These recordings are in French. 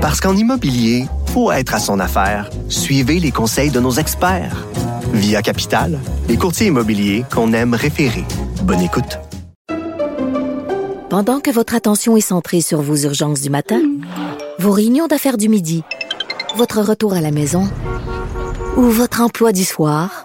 Parce qu'en immobilier, faut être à son affaire. Suivez les conseils de nos experts. Via Capital, les courtiers immobiliers qu'on aime référer. Bonne écoute. Pendant que votre attention est centrée sur vos urgences du matin, vos réunions d'affaires du midi, votre retour à la maison ou votre emploi du soir,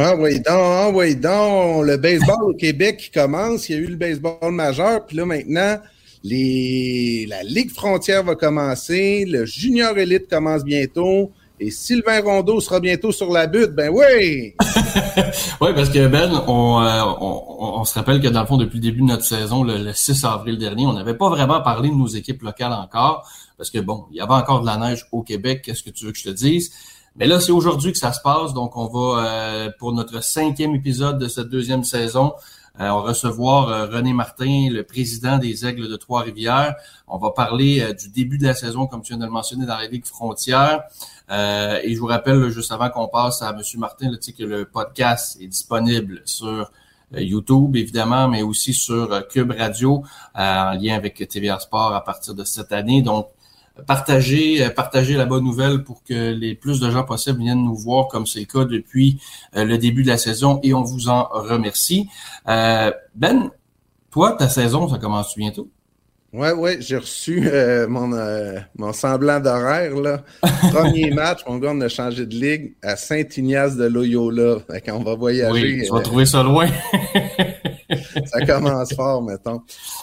Ah oui, donc, ah oui, donc, le baseball au Québec qui commence. Il y a eu le baseball majeur, puis là maintenant, les, la Ligue frontière va commencer, le Junior Elite commence bientôt. Et Sylvain Rondeau sera bientôt sur la butte, ben oui! oui, parce que Ben, on, euh, on, on, se rappelle que dans le fond, depuis le début de notre saison, le, 6 avril dernier, on n'avait pas vraiment parlé de nos équipes locales encore, parce que bon, il y avait encore de la neige au Québec, qu'est-ce que tu veux que je te dise? Mais là, c'est aujourd'hui que ça se passe, donc on va, euh, pour notre cinquième épisode de cette deuxième saison, euh, recevoir euh, René Martin, le président des Aigles de Trois-Rivières. On va parler du début de la saison, comme tu viens de le mentionner, dans la Ligue frontière. et je vous rappelle, juste avant qu'on passe à M. Martin, là, que le podcast est disponible sur YouTube, évidemment, mais aussi sur Cube Radio, en lien avec TVA Sport à partir de cette année. Donc, partager, euh, partager la bonne nouvelle pour que les plus de gens possibles viennent nous voir comme c'est le cas depuis euh, le début de la saison et on vous en remercie. Euh, ben, toi, ta saison, ça commence bientôt? Ouais, ouais, j'ai reçu mon, mon semblant d'horaire. là. Premier match, mon gars, on a changé de ligue à Saint-Ignace de Loyola. Fait on va voyager. Oui, tu vas trouver ça loin. ça commence fort, mettons.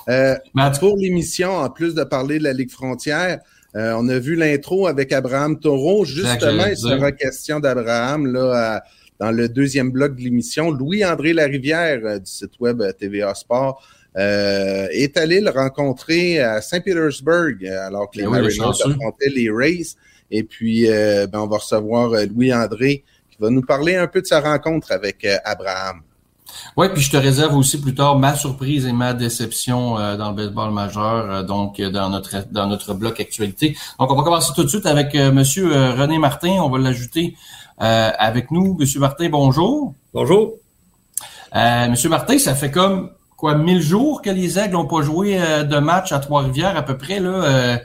Euh, pour l'émission, en plus de parler de la Ligue frontière, euh, on a vu l'intro avec Abraham Taureau. Justement, il sera question d'Abraham là dans le deuxième bloc de l'émission. Louis-André Larivière euh, du site web euh, TVA Sport est allé le rencontrer à Saint-Pétersbourg alors que les ben Mariners affrontaient les Rays. Et puis, ben, on va recevoir Louis-André qui va nous parler un peu de sa rencontre avec Abraham. Oui, puis je te réserve aussi plus tard ma surprise et ma déception euh, dans le baseball majeur, euh, donc euh, dans notre dans notre bloc actualité. Donc on va commencer tout de suite avec Monsieur René Martin. On va l'ajouter avec nous. Monsieur Martin, bonjour. Bonjour. Monsieur Martin, ça fait comme quoi mille jours que les Aigles n'ont pas joué de match à Trois-Rivières à peu près là.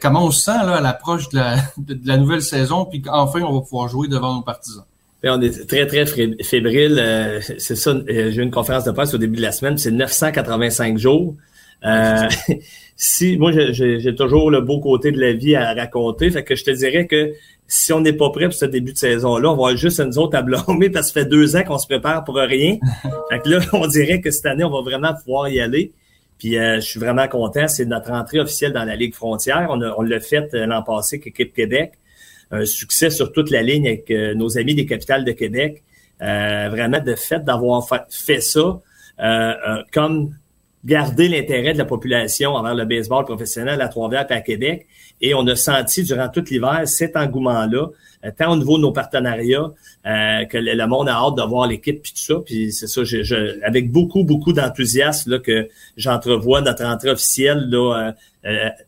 comment on se sent là à l'approche de la, de la nouvelle saison, puis enfin on va pouvoir jouer devant nos partisans? On est très, très fébrile. Euh, c'est ça, euh, j'ai eu une conférence de presse au début de la semaine, c'est 985 jours. Euh, si Moi, j'ai toujours le beau côté de la vie à raconter. Fait que je te dirais que si on n'est pas prêt pour ce début de saison-là, on va juste nous autres à blâmer parce que ça fait deux ans qu'on se prépare pour rien. fait que là, on dirait que cette année, on va vraiment pouvoir y aller. Puis je suis vraiment content. C'est notre entrée officielle dans la Ligue frontière. On, on l'a fait l'an passé avec Équipe Québec un succès sur toute la ligne avec euh, nos amis des capitales de Québec. Euh, vraiment, de fait d'avoir fait, ça, euh, comme garder l'intérêt de la population envers le baseball professionnel à Trois-Rivières et à Québec. Et on a senti durant tout l'hiver cet engouement-là, tant au niveau de nos partenariats, que le, monde a hâte de voir l'équipe puis tout ça. Puis c'est ça, je, avec beaucoup, beaucoup d'enthousiasme que j'entrevois notre entrée officielle là,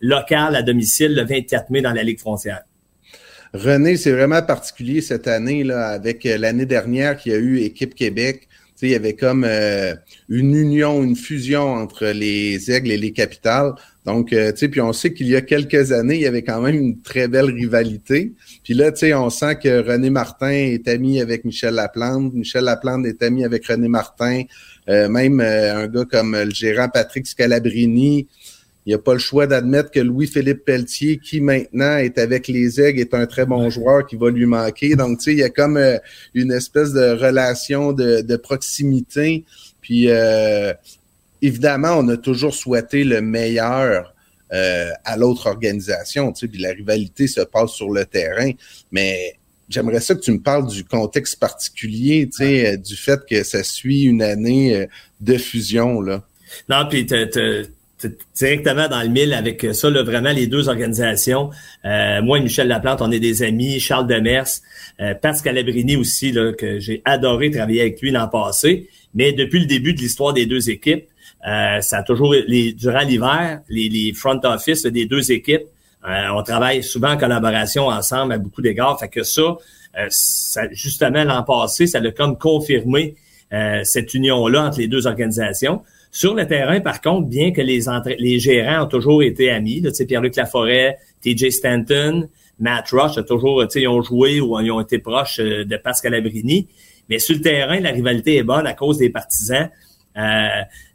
locale à domicile le 24 mai dans la Ligue frontière. René, c'est vraiment particulier cette année, là, avec euh, l'année dernière qu'il y a eu Équipe Québec. il y avait comme euh, une union, une fusion entre les Aigles et les Capitales. Donc, euh, tu sais, puis on sait qu'il y a quelques années, il y avait quand même une très belle rivalité. Puis là, tu sais, on sent que René Martin est ami avec Michel Laplante, Michel Laplante est ami avec René Martin, même un gars comme le gérant Patrick Scalabrini, il n'y a pas le choix d'admettre que Louis-Philippe Pelletier, qui maintenant est avec les aigles, est un très bon joueur qui va lui manquer. Donc, tu sais, il y a comme euh, une espèce de relation de, proximité. Puis, euh, évidemment, on a toujours souhaité le meilleur euh, à l'autre organisation, tu sais, puis la rivalité se passe sur le terrain. Mais j'aimerais ça que tu me parles du contexte particulier, tu sais, euh, du fait que ça suit une année euh, de fusion, là. Non, puis directement dans le mille avec ça, là, vraiment les deux organisations. moi et Michel Laplante, on est des amis. Charles Demers, euh, Pat Scalabrini aussi, là, que j'ai adoré travailler avec lui l'an passé. Mais depuis le début de l'histoire des deux équipes, euh, ça a toujours les, durant l'hiver, les, les, front office des deux équipes, euh, on travaille souvent en collaboration ensemble à beaucoup d'égards. Fait que ça, euh, ça justement l'an passé, ça a comme confirmé cette union-là entre les deux organisations. Sur le terrain, par contre, bien que les, les gérants ont toujours été amis, là, Pierre-Luc Laforêt, TJ Stanton, Matt Rush a toujours, ils ont joué ou ils ont été proches de Pascal Abrini. Mais sur le terrain, la rivalité est bonne à cause des partisans. Euh,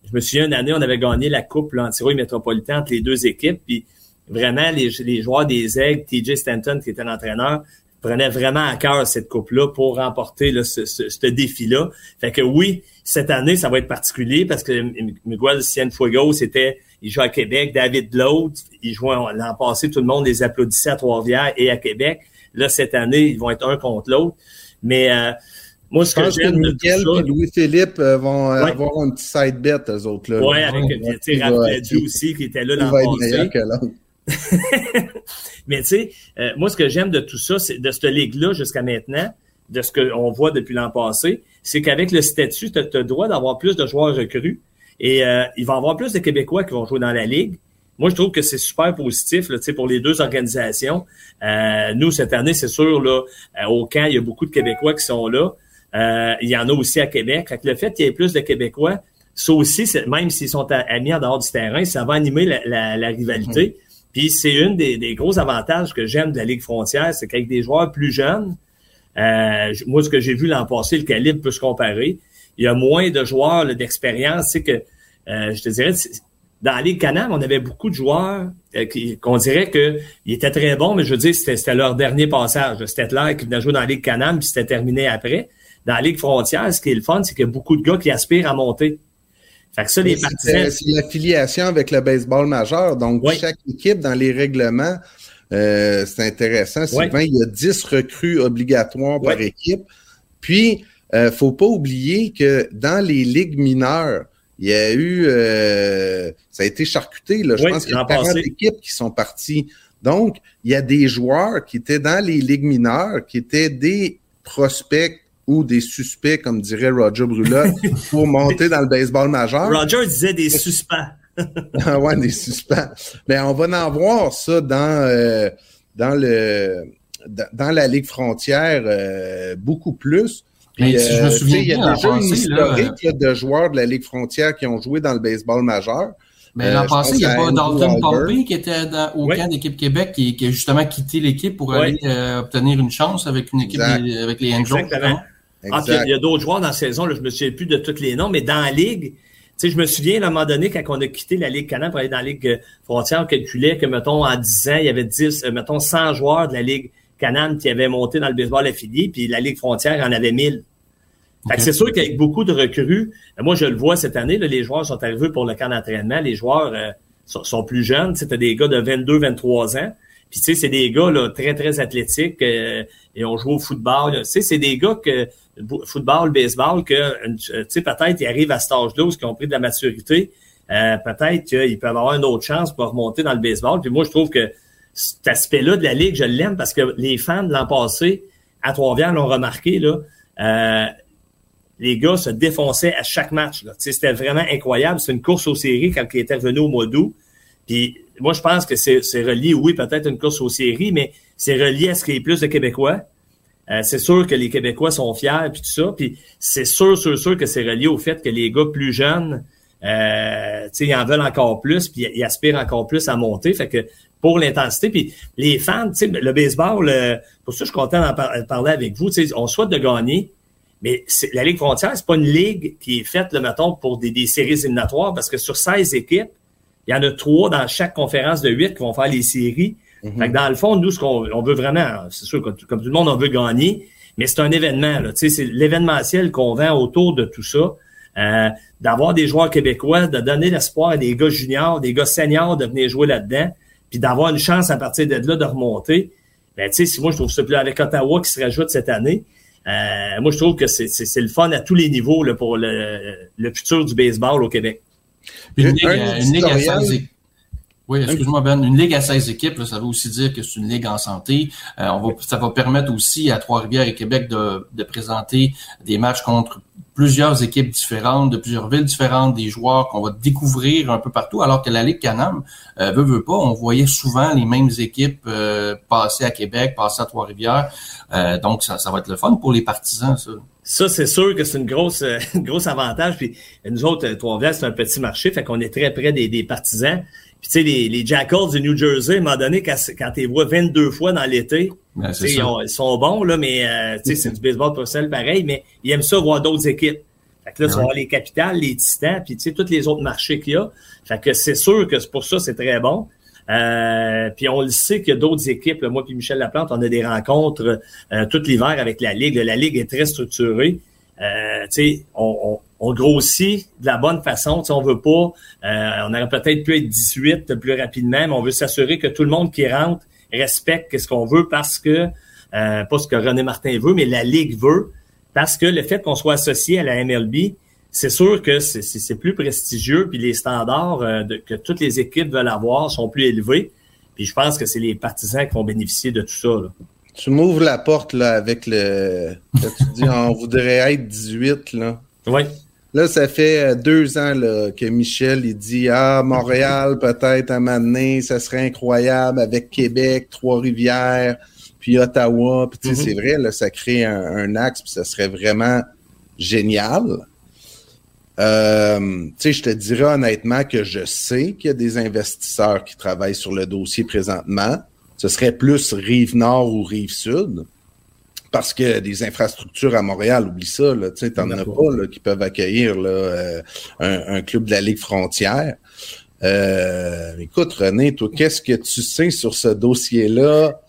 je me souviens une année, on avait gagné la coupe l'Antirouille métropolitain entre les deux équipes. Puis vraiment, les, les joueurs des Aigles, TJ Stanton, qui était l'entraîneur, prenaient vraiment à cœur cette coupe-là pour remporter ce, ce, défi-là. Fait que oui, cette année, ça va être particulier parce que Miguel Cienfuegos, c'était, il joue à Québec, David Lowe, il jouait l'an passé, tout le monde les applaudissait à Trois-Rivières et à Québec. Là, cette année, ils vont être un contre l'autre. Mais euh, moi, ce je que pense que Miguel et Louis-Philippe euh, vont euh, avoir un petit side bet, eux autres. Là. Oui, avec ouais, Raph aussi, qui était là le passé. Mais tu sais, euh, moi, ce que j'aime de tout ça, c'est de cette ligue-là jusqu'à maintenant, de ce qu'on voit depuis l'an passé, c'est qu'avec le statut, tu as le droit d'avoir plus de joueurs recrues et il va y avoir plus de Québécois qui vont jouer dans la ligue. Moi, je trouve que c'est super positif là, pour les deux organisations. nous, cette année, c'est sûr, là, au camp, il y a beaucoup de Québécois qui sont là. Euh, il y en a aussi à Québec. Fait le fait qu'il y ait plus de Québécois, ça aussi, même s'ils sont amis en dehors du terrain, ça va animer la, rivalité. Mhm. Puis c'est une des, gros avantages que j'aime de la Ligue frontière, c'est qu'avec des joueurs plus jeunes, euh, moi, ce que j'ai vu l'an passé, le calibre peut se comparer. Il y a moins de joueurs d'expérience. C'est que, euh, je te dirais, dans la Ligue Canam, on avait beaucoup de joueurs qu'on dirait qu'ils étaient très bons, mais je veux dire, c'était leur dernier passage. C'était là qui venait jouer dans la Ligue Canam, puis c'était terminé après dans la Ligue frontière, ce qui est le fun, c'est qu'il y a beaucoup de gars qui aspirent à monter. Fait que ça, les partisans... C'est l'affiliation avec le baseball majeur. Donc, chaque équipe, dans les règlements, euh, c'est intéressant. Souvent, il y a 10 recrues obligatoires par équipe. Puis, euh, faut pas oublier que dans les ligues mineures, il y a eu, euh, ça a été charcuté. Là. Je pense qu'il y a 40 équipes qui sont parties. Donc, il y a des joueurs qui étaient dans les ligues mineures, qui étaient des prospects ou des suspects, comme dirait Roger Brulotte, pour monter dans le baseball majeur. Roger disait des suspects. ah ouais, des suspects. Mais on va en voir ça dans, euh, dans, le, dans la Ligue frontière euh, beaucoup plus. Mais si je me euh, souviens, il y a déjà une historique de joueurs de la Ligue frontière qui ont joué dans le baseball majeur. Mais l'an passé, il n'y a pas Dalton Pompey qui était dans, au camp d'équipe Québec qui, qui, a justement quitté l'équipe pour aller obtenir une chance avec une équipe avec les Angels. Exactement. Ah, il y a, d'autres joueurs dans la saison, là, je me souviens plus de tous les noms, mais dans la ligue, tu sais, je me souviens à un moment donné, quand on a quitté la Ligue Canadienne pour aller dans la Ligue euh, frontière, on calculait que, mettons, en 10 ans, il y avait 10, euh, mettons, 100 joueurs de la Ligue Canadienne qui avaient monté dans le baseball affilié, puis la Ligue frontière en avait 1000. Fait que c'est sûr qu'avec beaucoup de recrues, euh, moi, je le vois cette année, là, les joueurs sont arrivés pour le camp d'entraînement, les joueurs sont, plus jeunes, sais, des gars de 22, 23 ans, puis tu sais, c'est des gars là, très, très athlétiques et on joue au football. Tu sais, c'est des gars que football, baseball, que tu sais, peut-être ils arrivent à cet âge-là où ont pris de la maturité. Euh, peut-être qu'ils peuvent avoir une autre chance pour remonter dans le baseball. Puis moi, je trouve que cet aspect-là de la Ligue, je l'aime parce que les fans de l'an passé à Trois-Rivières l'ont remarqué, là. Euh, les gars se défonçaient à chaque match. C'était vraiment incroyable. C'est une course aux séries quand il était revenu au mois d'août. Puis moi, je pense que c'est relié, oui, peut-être une course aux séries, mais c'est relié à ce qu'il y ait plus de Québécois. Euh, c'est sûr que les Québécois sont fiers puis tout ça. Puis c'est sûr, sûr, sûr que c'est relié au fait que les gars plus jeunes, euh, ils en veulent encore plus, puis ils aspirent encore plus à monter. Fait que pour l'intensité, puis les fans, le baseball, euh, pour ça je suis content d'en parler avec vous. On souhaite de gagner, mais la Ligue frontière, c'est pas une ligue qui est faite, le mettons, pour des, des séries éliminatoires, parce que sur 16 équipes, il y en a trois dans chaque conférence de 8 qui vont faire les séries. Mhm. dans le fond, nous, ce qu'on on veut vraiment, c'est sûr, comme, tout le monde, on veut gagner, mais c'est un événement. C'est l'événementiel qu'on vend autour de tout ça. euh, d'avoir des joueurs québécois, de donner l'espoir à des gars juniors, des gars seniors de venir jouer là-dedans, puis d'avoir une chance à partir de là de remonter. Ben, tu sais, moi, je trouve ça plus avec Ottawa qui se rajoute cette année. Euh, moi, je trouve que c'est le fun à tous les niveaux là, pour le, le futur du baseball au Québec. Une, ligue, une ligue, à 16 équipes. Oui, excuse-moi Ben, une ligue à 16 équipes, ça veut aussi dire que c'est une ligue en santé. Euh, on va, ça va permettre aussi à Trois-Rivières et Québec de, de présenter des matchs contre plusieurs équipes différentes, de plusieurs villes différentes, des joueurs qu'on va découvrir un peu partout, alors que la Ligue Canam, euh, veut, veut pas, on voyait souvent les mêmes équipes euh, passer à Québec, passer à Trois-Rivières. Euh, donc, ça, ça va être le fun pour les partisans, ça. Ça, c'est sûr que c'est une grosse, une grosse avantage. Puis nous autres, Trois-Rivières, c'est un petit marché, fait qu'on est très près des, des partisans. Puis tu sais, les, les, Jackals du New Jersey, à un moment donné, quand, quand tu les vois 22 fois dans l'été, ben, ils, ils, sont bons, là, mais euh, sais c'est du baseball professionnel pareil, mais ils aiment ça voir d'autres équipes. Fait que là, tu vas voir les capitales, les titans, puis tu sais, tous les autres marchés qu'il y a. Fait que c'est sûr que pour ça, c'est très bon. Euh, puis on le sait qu'il y a d'autres équipes. moi puis Michel Laplante, on a des rencontres euh, tout l'hiver avec la Ligue. La Ligue est très structurée. Euh, on, on, grossit de la bonne façon. on veut pas, euh, on aurait peut-être pu être 18 plus rapidement, mais on veut s'assurer que tout le monde qui rentre respecte ce qu'on veut parce que, euh, pas ce que René Martin veut, mais la Ligue veut, parce que le fait qu'on soit associé à la MLB, c'est sûr que c'est plus prestigieux, puis les standards euh, que toutes les équipes veulent avoir sont plus élevés. Puis je pense que c'est les partisans qui vont bénéficier de tout ça. Là. Tu m'ouvres la porte là avec le. tu dis on voudrait être 18 là. Oui. Là, ça fait euh, deux ans là, que Michel il dit Ah, Montréal, peut-être à donné, ça serait incroyable avec Québec, Trois-Rivières, puis Ottawa. Puis tu sais, mm-hmm. c'est vrai, là, ça crée un, axe, puis ça serait vraiment génial. Euh, tu sais, je te dirais honnêtement que je sais qu'il y a des investisseurs qui travaillent sur le dossier présentement ce serait plus rive nord ou rive sud. Parce que des infrastructures à Montréal, oublie ça, tu sais, t'en as pas qui peuvent accueillir euh, un, club de la Ligue frontière. Euh, écoute, René, toi, qu'est-ce que tu sais sur ce dossier-là?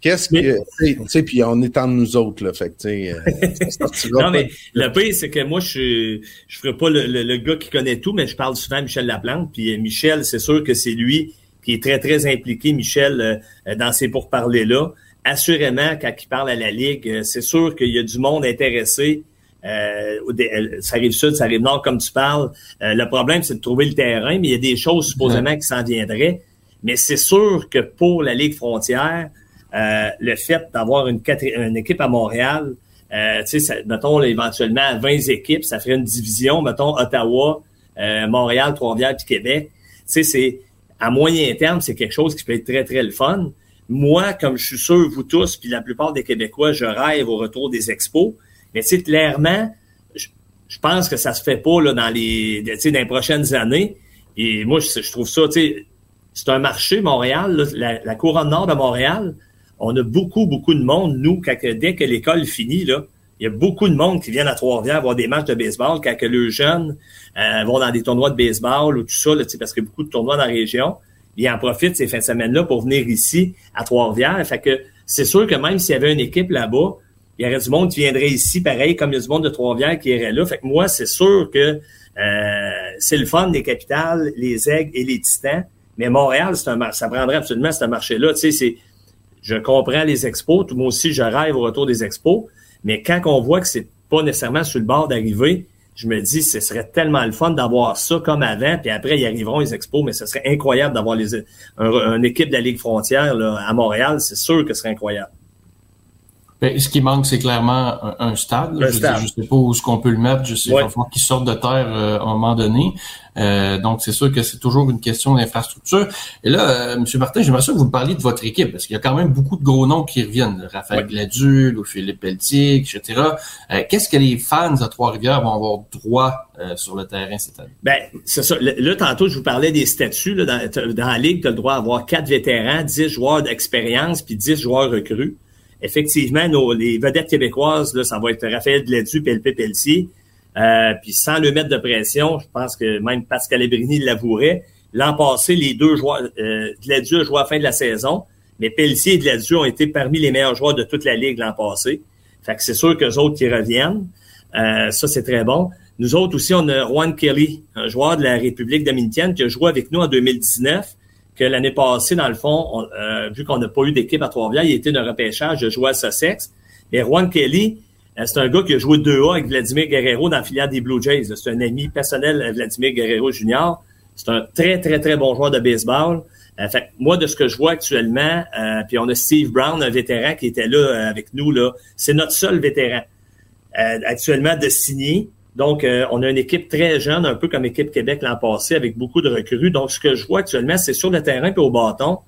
Qu'est-ce que. Tu sais, puis on est en nous autres, là. Fait que, euh, Non, mais le pire, c'est que moi, je je ferai pas le, le, gars qui connaît tout, mais je parle souvent à Michel Laplante. Puis Michel, c'est sûr que c'est lui qui est très, très impliqué, Michel, euh, dans ces pourparlers-là. Assurément, quand il parle à la Ligue, euh, c'est sûr qu'il y a du monde intéressé. Euh, ça arrive sud, ça arrive nord, comme tu parles. le problème, c'est de trouver le terrain, mais il y a des choses supposément qui s'en viendraient. Mais c'est sûr que pour la Ligue frontière, le fait d'avoir une, équipe à Montréal, euh, tu sais, mettons éventuellement 20 équipes, ça ferait une division, mettons Ottawa, Montréal, Trois-Rivières puis Québec. C'est à moyen terme, c'est quelque chose qui peut être très, très le fun. Moi, comme je suis sûr, vous tous, puis la plupart des Québécois, je rêve au retour des expos. Mais tu clairement, je, pense que ça se fait pas là, dans les dans les prochaines années. Et moi, je, trouve ça, c'est un marché, Montréal, la, couronne nord de Montréal. On a beaucoup, beaucoup de monde, nous, quand, dès que l'école finit, là, il y a beaucoup de monde qui viennent à Trois-Rivières voir des matchs de baseball quand que le jeunes euh, vont dans des tournois de baseball ou tout ça, là, parce qu'il y a beaucoup de tournois dans la région. Ils en profitent ces fins de semaine-là pour venir ici à Trois-Rivières. Fait que c'est sûr que même s'il y avait une équipe là-bas, il y aurait du monde qui viendrait ici, pareil, comme il y a du monde de Trois-Rivières qui irait là. Fait que moi, c'est sûr que euh, c'est le fun des capitales, les aigles et les titans. Mais Montréal, c'est un ça prendrait absolument ce marché-là. Tu sais, c'est, je comprends les expos. Moi aussi, je rêve au retour des expos. Mais quand on voit que c'est pas nécessairement sur le bord d'arriver, je me dis, ce serait tellement le fun d'avoir ça comme avant, puis après, ils arriveront les expos, mais ce serait incroyable d'avoir les, un, équipe de la Ligue frontière à Montréal, c'est sûr que ce serait incroyable. Ben, ce qui manque, c'est clairement un, stade. je, ne sais pas où est-ce qu'on peut le mettre. Je sais pas qu'il sorte de terre euh, à un moment donné. Euh, donc, c'est sûr que c'est toujours une question d'infrastructure. Et là, euh, M. Martin, j'aimerais ça que vous me parliez de votre équipe, parce qu'il y a quand même beaucoup de gros noms qui reviennent. Raphaël Gladue, ou Philippe Pelletier, etc. Euh, qu'est-ce que les fans à Trois-Rivières vont avoir droit sur le terrain cette année? Ben, c'est ça. Là, tantôt, je vous parlais des statuts. Là, dans, dans la Ligue, tu as le droit d'avoir quatre vétérans, dix joueurs d'expérience, puis dix joueurs recrues effectivement, nos, les vedettes québécoises, là, ça va être Raphaël Gledu et LP. Euh, puis sans le mettre de pression, je pense que même Pascal Ebrini l'avouerait. L'an passé, les deux joueurs, euh, a joué à la fin de la saison, mais Pelletier et Gledu ont été parmi les meilleurs joueurs de toute la Ligue l'an passé. Fait que c'est sûr qu'eux autres qui reviennent. Euh, ça, c'est très bon. Nous autres aussi, on a Juan Kelly, un joueur de la République dominicaine qui a joué avec nous en 2019, que l'année passée, dans le fond, euh, vu qu'on n'a pas eu d'équipe à Trois-Rivières, il était de repêchage, de jouer à Sussex. Et Juan Kelly, euh, c'est un gars qui a joué 2A avec Vladimir Guerrero dans la filière des Blue Jays. C'est un ami personnel de Vladimir Guerrero Jr. C'est un très, très, très bon joueur de baseball. Euh, moi, de ce que je vois actuellement, euh, puis on a Steve Brown, un vétéran qui était là avec nous, là. C'est notre seul vétéran actuellement de signer. Donc, on a une équipe très jeune, un peu comme équipe Québec l'an passé, avec beaucoup de recrues. Donc, ce que je vois actuellement, c'est sur le terrain et au bâton.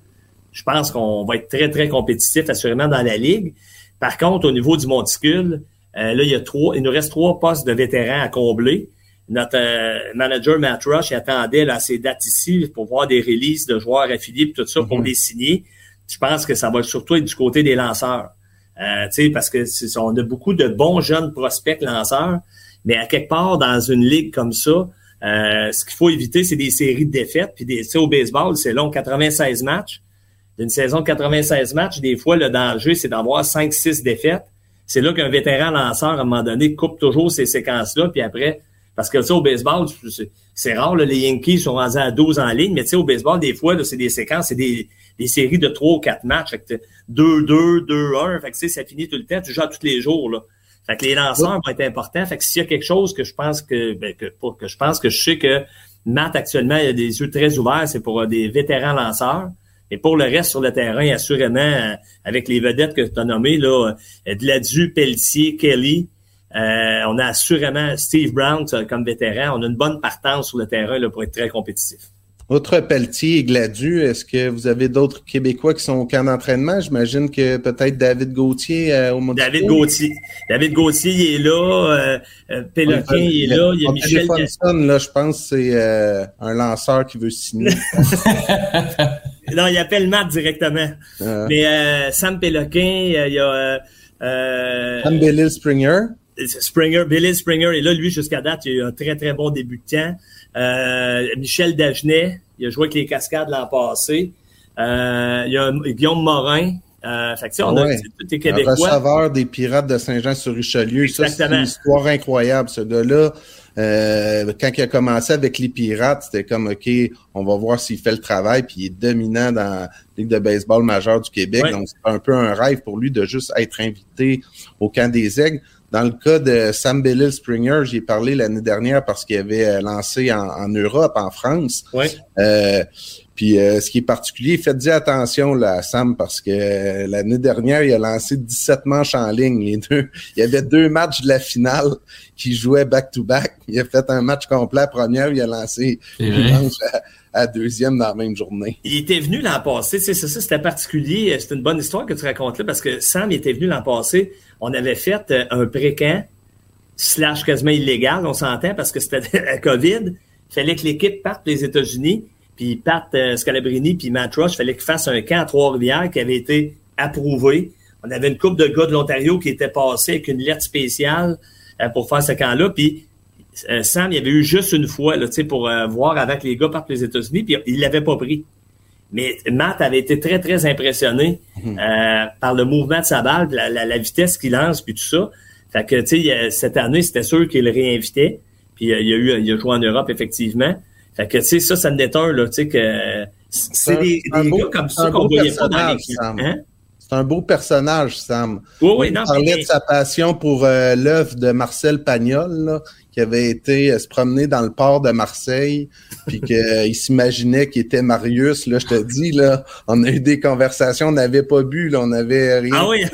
Je pense qu'on va être très, très compétitif, assurément, dans la Ligue. Par contre, au niveau du monticule, euh, là, il y a trois, il nous reste trois postes de vétérans à combler. Notre euh, manager Matt Rush attendait là, ces dates ici pour voir des releases de joueurs affiliés et tout ça pour mhm. les signer. Je pense que ça va surtout être du côté des lanceurs. Euh, parce que on a beaucoup de bons jeunes prospects lanceurs, mais à quelque part dans une ligue comme ça, euh, ce qu'il faut éviter, c'est des séries de défaites. Puis des, au baseball, c'est long, 96 matchs. D'une saison de 96 matchs, des fois, le danger, c'est d'avoir 5-6 défaites c'est là qu'un vétéran lanceur, à un moment donné, coupe toujours ces séquences-là, puis après, parce que, tu sais, au baseball, c'est rare, les Yankees sont rendus à 12 en ligne, mais tu sais, au baseball, des fois, c'est des séquences, c'est des, séries de 3 ou 4 matchs. 2-2, 2-1, fait que, tu sais, ça finit tout le temps, tu joues tous les jours, là. Fait que les lanceurs vont être importants. Fait que s'il y a quelque chose que je pense que, ben, que, que je pense que je sais que Matt, actuellement, il a des yeux très ouverts, c'est pour des vétérans lanceurs. Et pour le reste sur le terrain, assurément, euh, avec les vedettes que tu as nommées, là, euh, Gladu, Pelletier, Kelly, euh, on a assurément Steve Brown comme vétéran. On a une bonne partance sur le terrain là, pour être très compétitif. Outre Pelletier et Gladu, est-ce que vous avez d'autres Québécois qui sont au camp d'entraînement? J'imagine que peut-être David Gauthier au monde. David Gauthier. David Gauthier, il est là. Euh, Péloquin, il est là. Il y a Michel. là, je pense que c'est un lanceur qui veut signer. non, il appelle Matt directement. Ah. Mais euh, Sam Péloquin, euh, il y a... Euh, Sam Billy Springer. Springer, Billy Springer est là, lui, jusqu'à date, il a eu un très, très bon début temps. Michel Dagenet, il a joué avec les Cascades l'an passé. il y a Guillaume Morin. fait que, on a tous les Québécois. Un receveur des Pirates de Saint-Jean-sur-Richelieu. Ça, c'est une histoire incroyable, ce gars-là. Euh, quand il a commencé avec les Pirates, c'était comme OK, on va voir s'il fait le travail, puis il est dominant dans la Ligue de baseball majeure du Québec. Donc, c'est un peu un rêve pour lui de juste être invité au camp des aigles. Dans le cas de Sam Bellil Springer, j'ai parlé l'année dernière parce qu'il avait euh, lancé en, Europe, en France. Euh, puis euh, ce qui est particulier, faites-y attention là, à Sam parce que euh, l'année dernière, il a lancé 17 manches en ligne. Les deux, il y avait deux matchs de la finale qui jouaient back-to-back. Il a fait un match complet à première, il a lancé une manche à, deuxième dans la même journée. Il était venu l'an passé, c'est ça, c'était particulier. C'est une bonne histoire que tu racontes là parce que Sam il était venu l'an passé. On avait fait euh, un pré-camp slash quasiment illégal, on s'entend parce que c'était la COVID. Il fallait que l'équipe parte des États-Unis puis Pat euh, Scalabrini puis Matt Rush, fallait qu'ils fassent un camp à Trois-Rivières qui avait été approuvé. On avait une couple de gars de l'Ontario qui étaient passés avec une lettre spéciale euh, pour faire ce camp-là. Puis Sam, il y avait eu juste une fois là, pour voir avec les gars partent les États-Unis, puis il l'avait pas pris. Mais Matt avait été très, très impressionné mhm. par le mouvement de sa balle, la, la, vitesse qu'il lance, puis tout ça. Fait que, tu sais, cette année, c'était sûr qu'il le réinvitait. Puis il y a eu, il a joué en Europe, effectivement. Fait que, tu sais, ça, ça me détonne, là, tu sais, que c'est des, des gars comme ça qu'on voyait pas dans l'équipe. Hein? C'est un beau personnage, Sam. Oui, oui, non, Il parlait de sa passion pour euh, l'œuvre de Marcel Pagnol, là, qui avait été euh, se promener dans le port de Marseille, puis qu'il euh, s'imaginait qu'il était Marius. Là, je te dis, là, on a eu des conversations, on n'avait pas bu, là, on n'avait rien. Ah oui.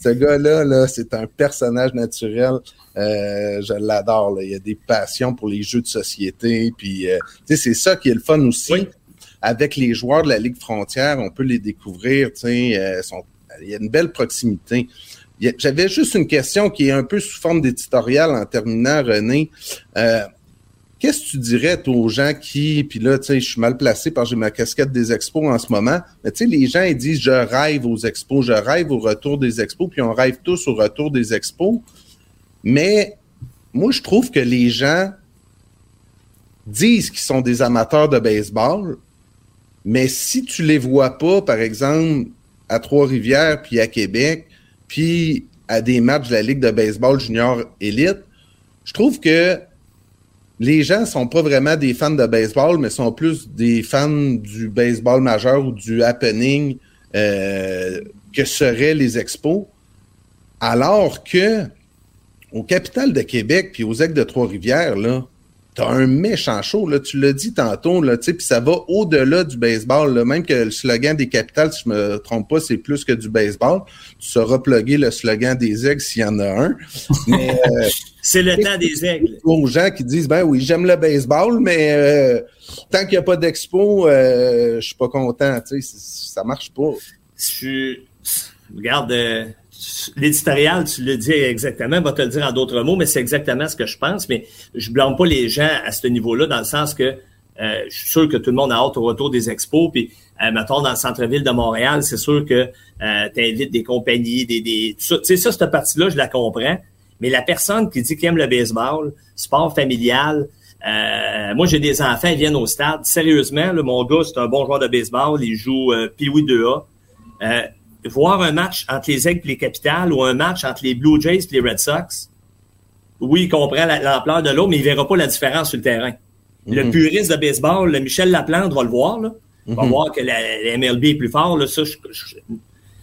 Ce gars-là, là, c'est un personnage naturel. Euh, je l'adore. Il a des passions pour les jeux de société. Puis, c'est ça qui est le fun aussi. Avec les joueurs de la Ligue Frontière, on peut les découvrir. Euh, il y a une belle proximité. J'avais juste une question qui est un peu sous forme d'éditorial en terminant, René. Euh, Qu'est-ce que tu dirais aux gens qui, puis là, je suis mal placé parce que j'ai ma casquette des expos en ce moment, mais les gens, ils disent, je rêve aux expos, je rêve au retour des expos, puis on rêve tous au retour des expos. Mais moi, je trouve que les gens disent qu'ils sont des amateurs de baseball, mais si tu les vois pas, par exemple, à Trois-Rivières, puis à Québec, puis à des matchs de la Ligue de baseball junior élite, je trouve que les gens sont pas vraiment des fans de baseball, mais sont plus des fans du baseball majeur ou du happening euh, que seraient les expos. Alors que au capital de Québec puis aux aigles de Trois-Rivières, là, t'as un méchant show, là, tu l'as dit tantôt, là, puis ça va au-delà du baseball, là, même que le slogan des capitales, si je me trompe pas, c'est plus que du baseball. Tu sauras plugger le slogan des aigles s'il y en a un. Euh, c'est le temps des aigles. Aux gens qui disent, ben oui, j'aime le baseball, mais euh, tant qu'il n'y a pas d'expo, euh, je suis pas content, tu sais, ça marche pas. Je regarde, l'éditorial, tu le dis exactement, va te le dire en d'autres mots, mais c'est exactement ce que je pense. Mais je blâme pas les gens à ce niveau-là, dans le sens que euh, je suis sûr que tout le monde a hâte au retour des expos. Puis, euh, mettons, dans le centre-ville de Montréal, c'est sûr que euh, tu invites des compagnies, des, des Tu sais, ça, cette partie-là, je la comprends. Mais la personne qui dit qu'elle aime le baseball, sport familial, euh, moi, j'ai des enfants, ils viennent au stade. Sérieusement, le mon gars, c'est un bon joueur de baseball. Il joue euh, Pee-Wee 2A. Euh, voir un match entre les Aigles et les Capitales ou un match entre les Blue Jays et les Red Sox, oui, il comprend l'ampleur de l'eau, mais il verra pas la différence sur le terrain. Le mhm. puriste de baseball, le Michel Laplante va le voir, là. Il va mhm. voir que la, MLB est plus fort, là. Ça, je,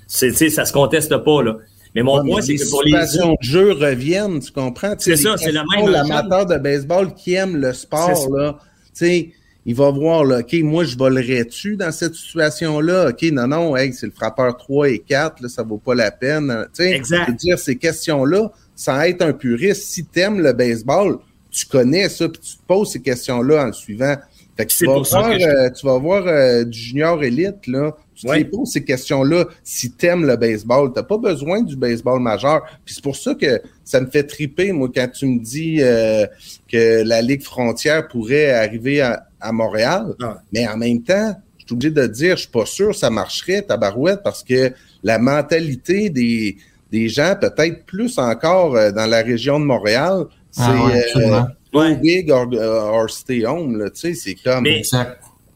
c'est, ça se conteste pas, là. Mais mon point, c'est que pour les. Les de jeu reviennent, tu comprends? C'est ça, c'est le même. L'amateur de baseball qui aime le sport, là. Tu sais, il va voir, là, OK, moi, je volerais-tu dans cette situation-là? OK, non, non, hey, c'est le frappeur 3 et 4, là, ça vaut pas la peine. Tu sais, dire, ces questions-là, sans être un puriste, si tu aimes le baseball, tu connais ça, puis tu te poses ces questions-là en le suivant. Fait que tu vas, voir, euh, tu vas voir euh, du junior élite, là. Tu te poses ces questions-là si tu aimes le baseball. Tu pas besoin du baseball majeur. Puis c'est pour ça que ça me fait triper, moi, quand tu me dis euh, que la Ligue frontière pourrait arriver à, à Montréal. Mais en même temps, je suis obligé de dire, je suis pas sûr que ça marcherait, tabarouette, parce que la mentalité des, des gens, peut-être plus encore euh, dans la région de Montréal, ah c'est euh, big or, stay home, tu sais, c'est comme...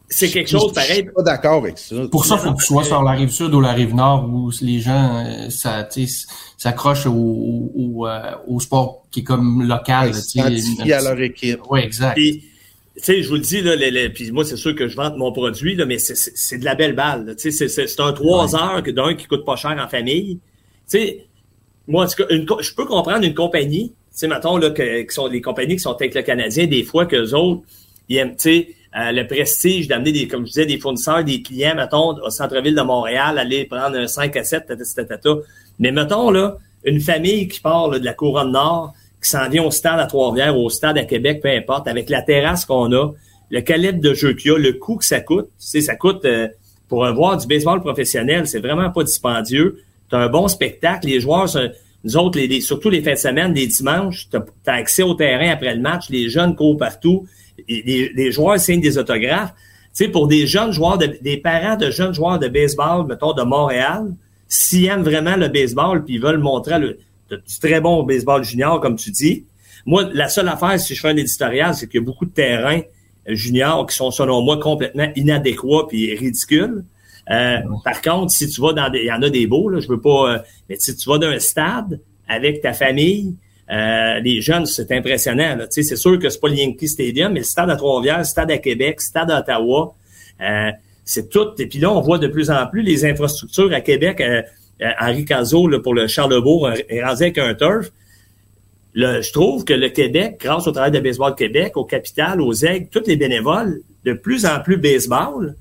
c'est quelque chose pareil. Je suis pas d'accord avec ça. Pour ça, il faut que tu sois sur la rive sud ou la rive nord où les gens euh, s'accrochent au, au, au, sport qui est comme local. Ouais, à leur équipe. Oui, exact tu sais, je vous le dis, là, puis moi, c'est sûr que je vante mon produit, là, mais c'est de la belle balle. Tu sais, c'est un trois heures d'un qui coûte pas cher en famille. Tu sais, moi, en tout cas, je peux comprendre une compagnie, sais, mettons, là, que, sont les compagnies qui sont avec le Canadien, des fois, qu'eux autres, ils aiment, tu sais, euh, le prestige d'amener des, comme je disais, des fournisseurs, des clients, mettons, au centre-ville de Montréal, aller prendre un 5 à 7, tata, tata, Mais mettons, là, une famille qui part de la couronne nord, qui s'en vient au stade à Trois-Rivières, au stade à Québec, peu importe, avec la terrasse qu'on a, le calibre de jeu qu'il y a, le coût que ça coûte, tu ça coûte euh, pour voir du baseball professionnel, c'est vraiment pas dispendieux. Tu as un bon spectacle, les joueurs, nous autres, les, surtout les fins de semaine, les dimanches, tu as, accès au terrain après le match, les jeunes courent partout, les, les joueurs signent des autographes. Tu sais, pour des jeunes joueurs, des parents de jeunes joueurs de baseball, mettons, de Montréal, s'ils aiment vraiment le baseball puis ils veulent montrer le, du très bon baseball junior, comme tu dis. Moi, la seule affaire, si je fais un éditorial, c'est qu'il y a beaucoup de terrains euh, juniors qui sont, selon moi, complètement inadéquats puis ridicules. Euh, par contre, si tu vas dans des, il y en a des beaux, là, je veux pas, euh, mais si tu vas dans un stade avec ta famille, les jeunes, c'est impressionnant. Là. C'est sûr que c'est pas le Yankee Stadium, mais le stade à Trois-Rivières, le stade à Québec, le stade à Ottawa, c'est tout. Et puis là, on voit de plus en plus les infrastructures à Québec. Euh, Henri Cazot pour le Charlebourg est rendu avec un turf. je trouve que le Québec, grâce au travail de Baseball Québec, au Capital, aux Aigles, tous les bénévoles, de plus en plus baseball.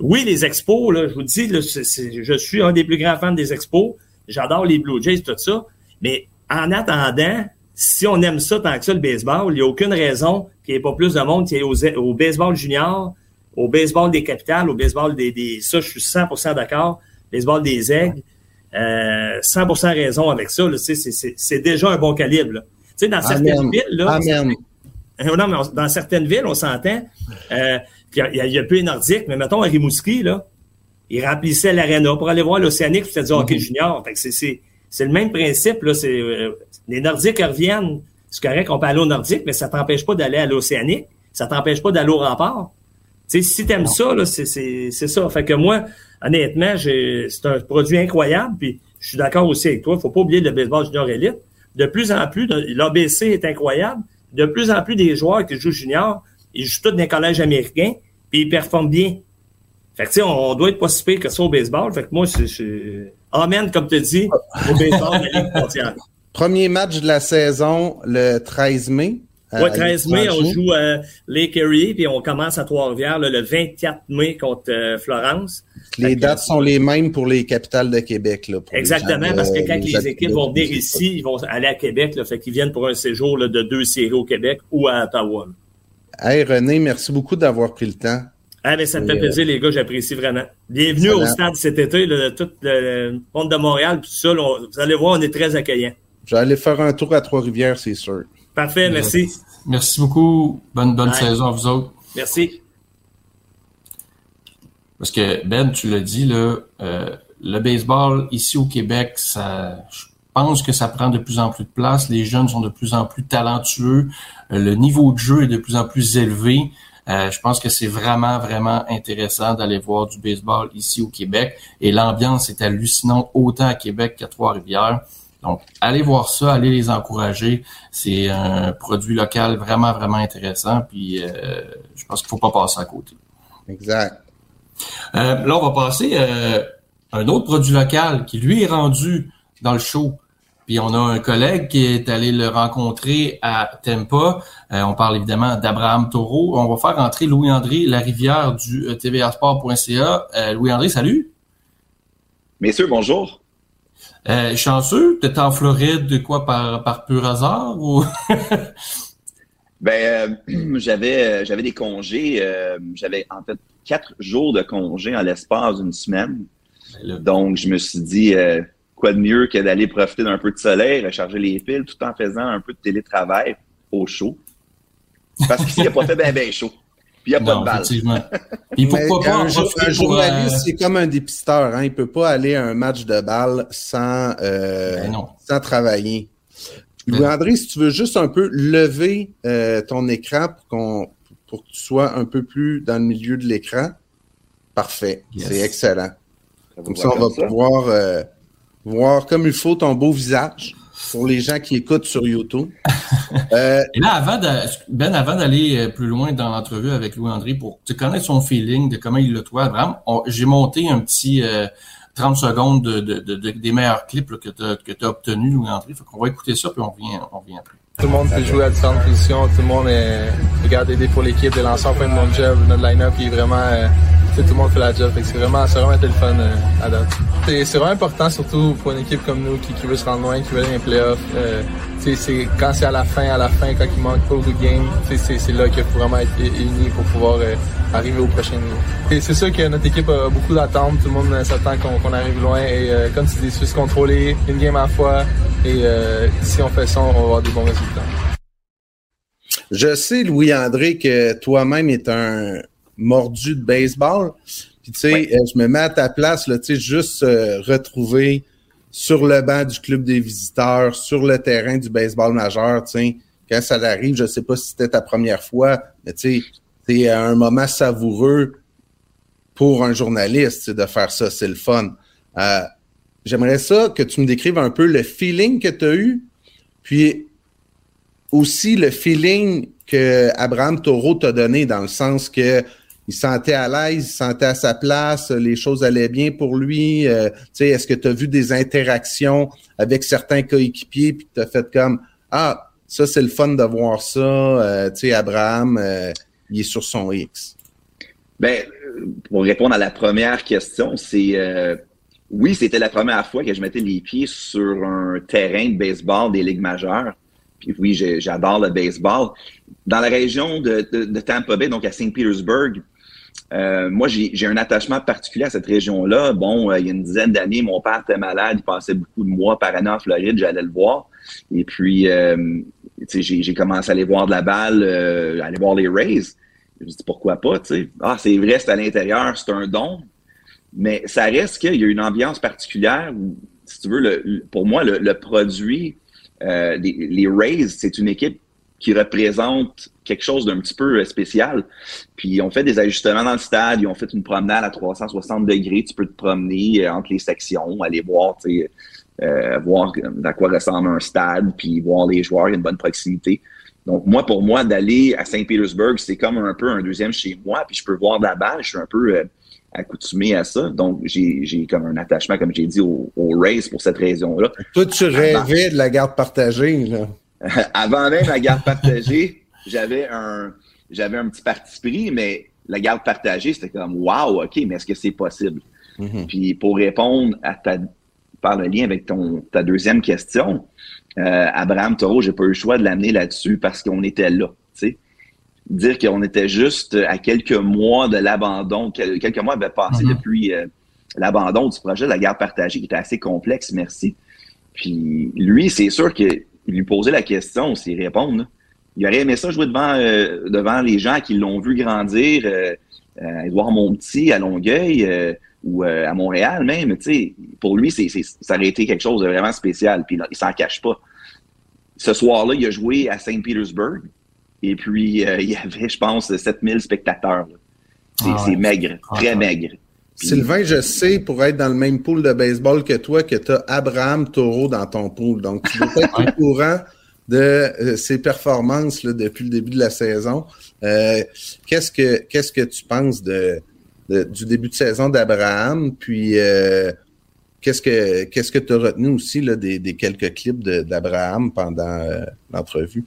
Oui, les expos, là, je vous dis, je suis un des plus grands fans des expos. J'adore les Blue Jays, tout ça. Mais en attendant, si on aime ça tant que ça, le baseball, il n'y a aucune raison qu'il n'y ait pas plus de monde qui est au, baseball junior, au baseball des capitales, au baseball des, des ça, je suis 100% d'accord, baseball des aigles. 100% euh, raison avec ça. C'est déjà un bon calibre. Tu sais, dans certaines villes, là, euh, non, mais dans certaines villes, on s'entend euh, qu'il y, a peu les Nordiques, mais mettons à Rimouski, là, ils remplissaient l'aréna pour aller voir l'Océanique et dire OK, junior. c'est le même principe. Là, les Nordiques reviennent. C'est correct qu'on peut aller au Nordique, mais ça t'empêche pas d'aller à l'Océanique. Ça t'empêche pas d'aller au rempart. Tu sais, si t'aimes ça, là, c'est ça. Fait que moi, honnêtement, c'est un produit incroyable. Puis je suis d'accord aussi avec toi. Il faut pas oublier le baseball junior élite. De plus en plus, l'ABC est incroyable. de plus en plus des joueurs qui jouent junior, ils jouent tous dans les collèges américains, puis ils performent bien. Fait que, tu sais, on, doit être pas si pire que ça au baseball. Fait que moi, c'est... Amen, comme tu dis, au baseball de la Ligue Premier match de la saison, le 13 mai. Oui, 13 mai, on joue à Lake Erie, puis on commence à Trois-Rivières le 24 mai contre euh, Florence. Les dates sont les mêmes pour les capitales de Québec. Là, Exactement, parce que quand les, équipes vont venir ici, ils vont aller à Québec, là, fait qu'ils viennent pour un séjour de deux séries au Québec ou à Ottawa. Hey René, merci beaucoup d'avoir pris le temps. Ah, mais ça me fait euh, plaisir, les gars, j'apprécie vraiment. Bienvenue au stade cet été, là, tout le monde de Montréal, tout ça. vous allez voir, on est très accueillants. Je vais aller faire un tour à Trois-Rivières, c'est sûr. Parfait, merci. Merci beaucoup. Bonne, bonne saison à vous autres. Merci. Parce que Ben, tu l'as dit, là, euh, le baseball ici au Québec, ça, je pense que ça prend de plus en plus de place. Les jeunes sont de plus en plus talentueux. Euh, le niveau de jeu est de plus en plus élevé. Euh, je pense que c'est vraiment, vraiment intéressant d'aller voir du baseball ici au Québec. Et l'ambiance est hallucinante autant à Québec qu'à Trois-Rivières. Donc, allez voir ça, allez les encourager. C'est un produit local vraiment, vraiment intéressant. Puis, euh, je pense qu'il faut pas passer à côté. Exact. Euh, là, on va passer euh, un autre produit local qui, lui, est rendu dans le show. Puis on a un collègue qui est allé le rencontrer à Tempa. on parle évidemment d'Abraham Taureau. On va faire entrer Louis-André Larivière du tvasport.ca. Louis-André, salut. Messieurs, bonjour. Euh, chanceux, t'es en Floride de quoi par, par pur hasard ou? Ben euh, j'avais euh, j'avais des congés, euh, j'avais en fait quatre jours de congés en l'espace d'une semaine. Ben Donc je me suis dit quoi de mieux que d'aller profiter d'un peu de soleil, recharger les piles, tout en faisant un peu de télétravail au chaud? Parce qu'ici, il n'y a pas fait bien ben chaud il n'y a pas de balle. Effectivement. pourquoi pas un, journaliste, euh, c'est comme un dépisteur. Hein? Il ne peut pas aller à un match de balle sans, euh, ben sans travailler. Ben Louis-André, si tu veux juste un peu lever euh, ton écran pour, qu'on, pour que tu sois un peu plus dans le milieu de l'écran, parfait. C'est excellent. Comme ça, on va pouvoir voir comme il faut ton beau visage pour les gens qui écoutent sur YouTube. Euh, Et là, avant de, Ben, avant d'aller euh, plus loin dans l'entrevue avec Louis-André, pour te connaître son feeling de comment il le trouve, Abraham, j'ai monté un petit 30 euh, secondes de, des meilleurs clips que tu as, obtenus, Louis-André. Fait qu'on va écouter ça, puis on revient, on revient après. Tout le monde peut jouer à différentes positions, tout le monde est, regarde aider pour l'équipe, des lanceurs fait de mon job, notre line-up est vraiment tout le monde fait la job. C'est vraiment, vraiment été le fun euh, à date. C'est vraiment important, surtout pour une équipe comme nous qui, veut se rendre loin, qui veut aller un playoff. Euh, c'est quand c'est à la fin, à la fin, quand il manque pas beaucoup de games, c'est là qu'il faut vraiment être unis pour pouvoir euh, arriver au prochain niveau. C'est sûr que notre équipe a beaucoup d'attentes. Tout le monde s'attend qu'on arrive loin. Et comme tu dis, se contrôler, une game à la fois. Et si on fait ça, on va avoir des bons résultats. Je sais, Louis-André, que toi-même est un, mordu de baseball. Puis tu sais, euh, je me mets à ta place, là, tu sais, juste euh, retrouver sur le banc du club des visiteurs, sur le terrain du baseball majeur, tu sais, quand ça arrive, je sais pas si c'était ta première fois, mais tu sais, c'est un moment savoureux pour un journaliste de faire ça, c'est le fun. Euh, j'aimerais ça que tu me décrives un peu le feeling que tu as eu, puis aussi le feeling que Abraham Taureau t'a donné dans le sens que il se sentait à l'aise, il se sentait à sa place, les choses allaient bien pour lui. Euh, est-ce que tu as vu des interactions avec certains coéquipiers puis tu as fait comme Ah, ça c'est le fun de voir ça. Euh, tu sais, Abraham, euh, il est sur son X. Ben, pour répondre à la première question, c'est oui, c'était la première fois que je mettais les pieds sur un terrain de baseball des ligues majeures. Puis oui, j'adore le baseball. Dans la région de, de Tampa Bay, donc à Saint Petersburg, euh, moi, j'ai un attachement particulier à cette région-là. Bon, euh, il y a une dizaine d'années, mon père était malade, il passait beaucoup de mois par année en Floride, j'allais le voir. Et puis, euh, j'ai commencé à aller voir de la balle, aller voir les Rays. Je me dis pourquoi pas. Ah, c'est vrai, c'est à l'intérieur, c'est un don. Mais ça reste qu'il y a une ambiance particulière si tu veux, pour moi, le, produit, les Rays, c'est une équipe qui représente quelque chose d'un petit peu euh, spécial. Puis ils ont fait des ajustements dans le stade, ils ont fait une promenade à 360 degrés, tu peux te promener euh, entre les sections, aller voir, tu sais, euh, voir à quoi ressemble un stade, puis voir les joueurs, il y a une bonne proximité. Donc, moi, pour moi, d'aller à Saint-Pétersbourg, c'est comme un peu un deuxième chez moi, puis je peux voir de la balle, je suis un peu euh, accoutumé à ça. Donc, j'ai comme un attachement, comme j'ai dit, au, race pour cette raison-là. Toi, tu rêvais de la garde partagée, là. Avant même la garde partagée, j'avais un j'avais un petit parti pris, mais la garde partagée, c'était comme Wow, OK, mais est-ce que c'est possible? Mm-hmm. Puis pour répondre à ta par le lien avec ton ta deuxième question, euh, Abraham Taureau, j'ai pas eu le choix de l'amener là-dessus parce qu'on était là. sais. Dire qu'on était juste à quelques mois de l'abandon, quelques mois avaient passé mm-hmm. depuis euh, l'abandon du projet de la garde partagée qui était assez complexe, merci. Puis lui, c'est sûr que lui poser la question, c'est répondre. Il aurait aimé ça jouer devant, euh, devant les gens qui l'ont vu grandir, euh, euh, Édouard Monti à Longueuil euh, ou à Montréal même. Pour lui, c'est, ça aurait été quelque chose de vraiment spécial. Puis il s'en cache pas. Ce soir-là, il a joué à Saint-Pétersbourg. Et puis, il y avait, je pense, 7000 spectateurs. C'est, ah maigre, très maigre. Sylvain, je sais, pour être dans le même pool de baseball que toi, que tu as Abraham Taureau dans ton pool. Donc, tu dois être au courant de euh, ses performances là, depuis le début de la saison. Euh, qu'est-ce que qu'est-ce que tu penses de, du début de saison d'Abraham? Puis euh, qu'est-ce que qu'est-ce que tu as retenu aussi là, des, des quelques clips d'Abraham pendant l'entrevue?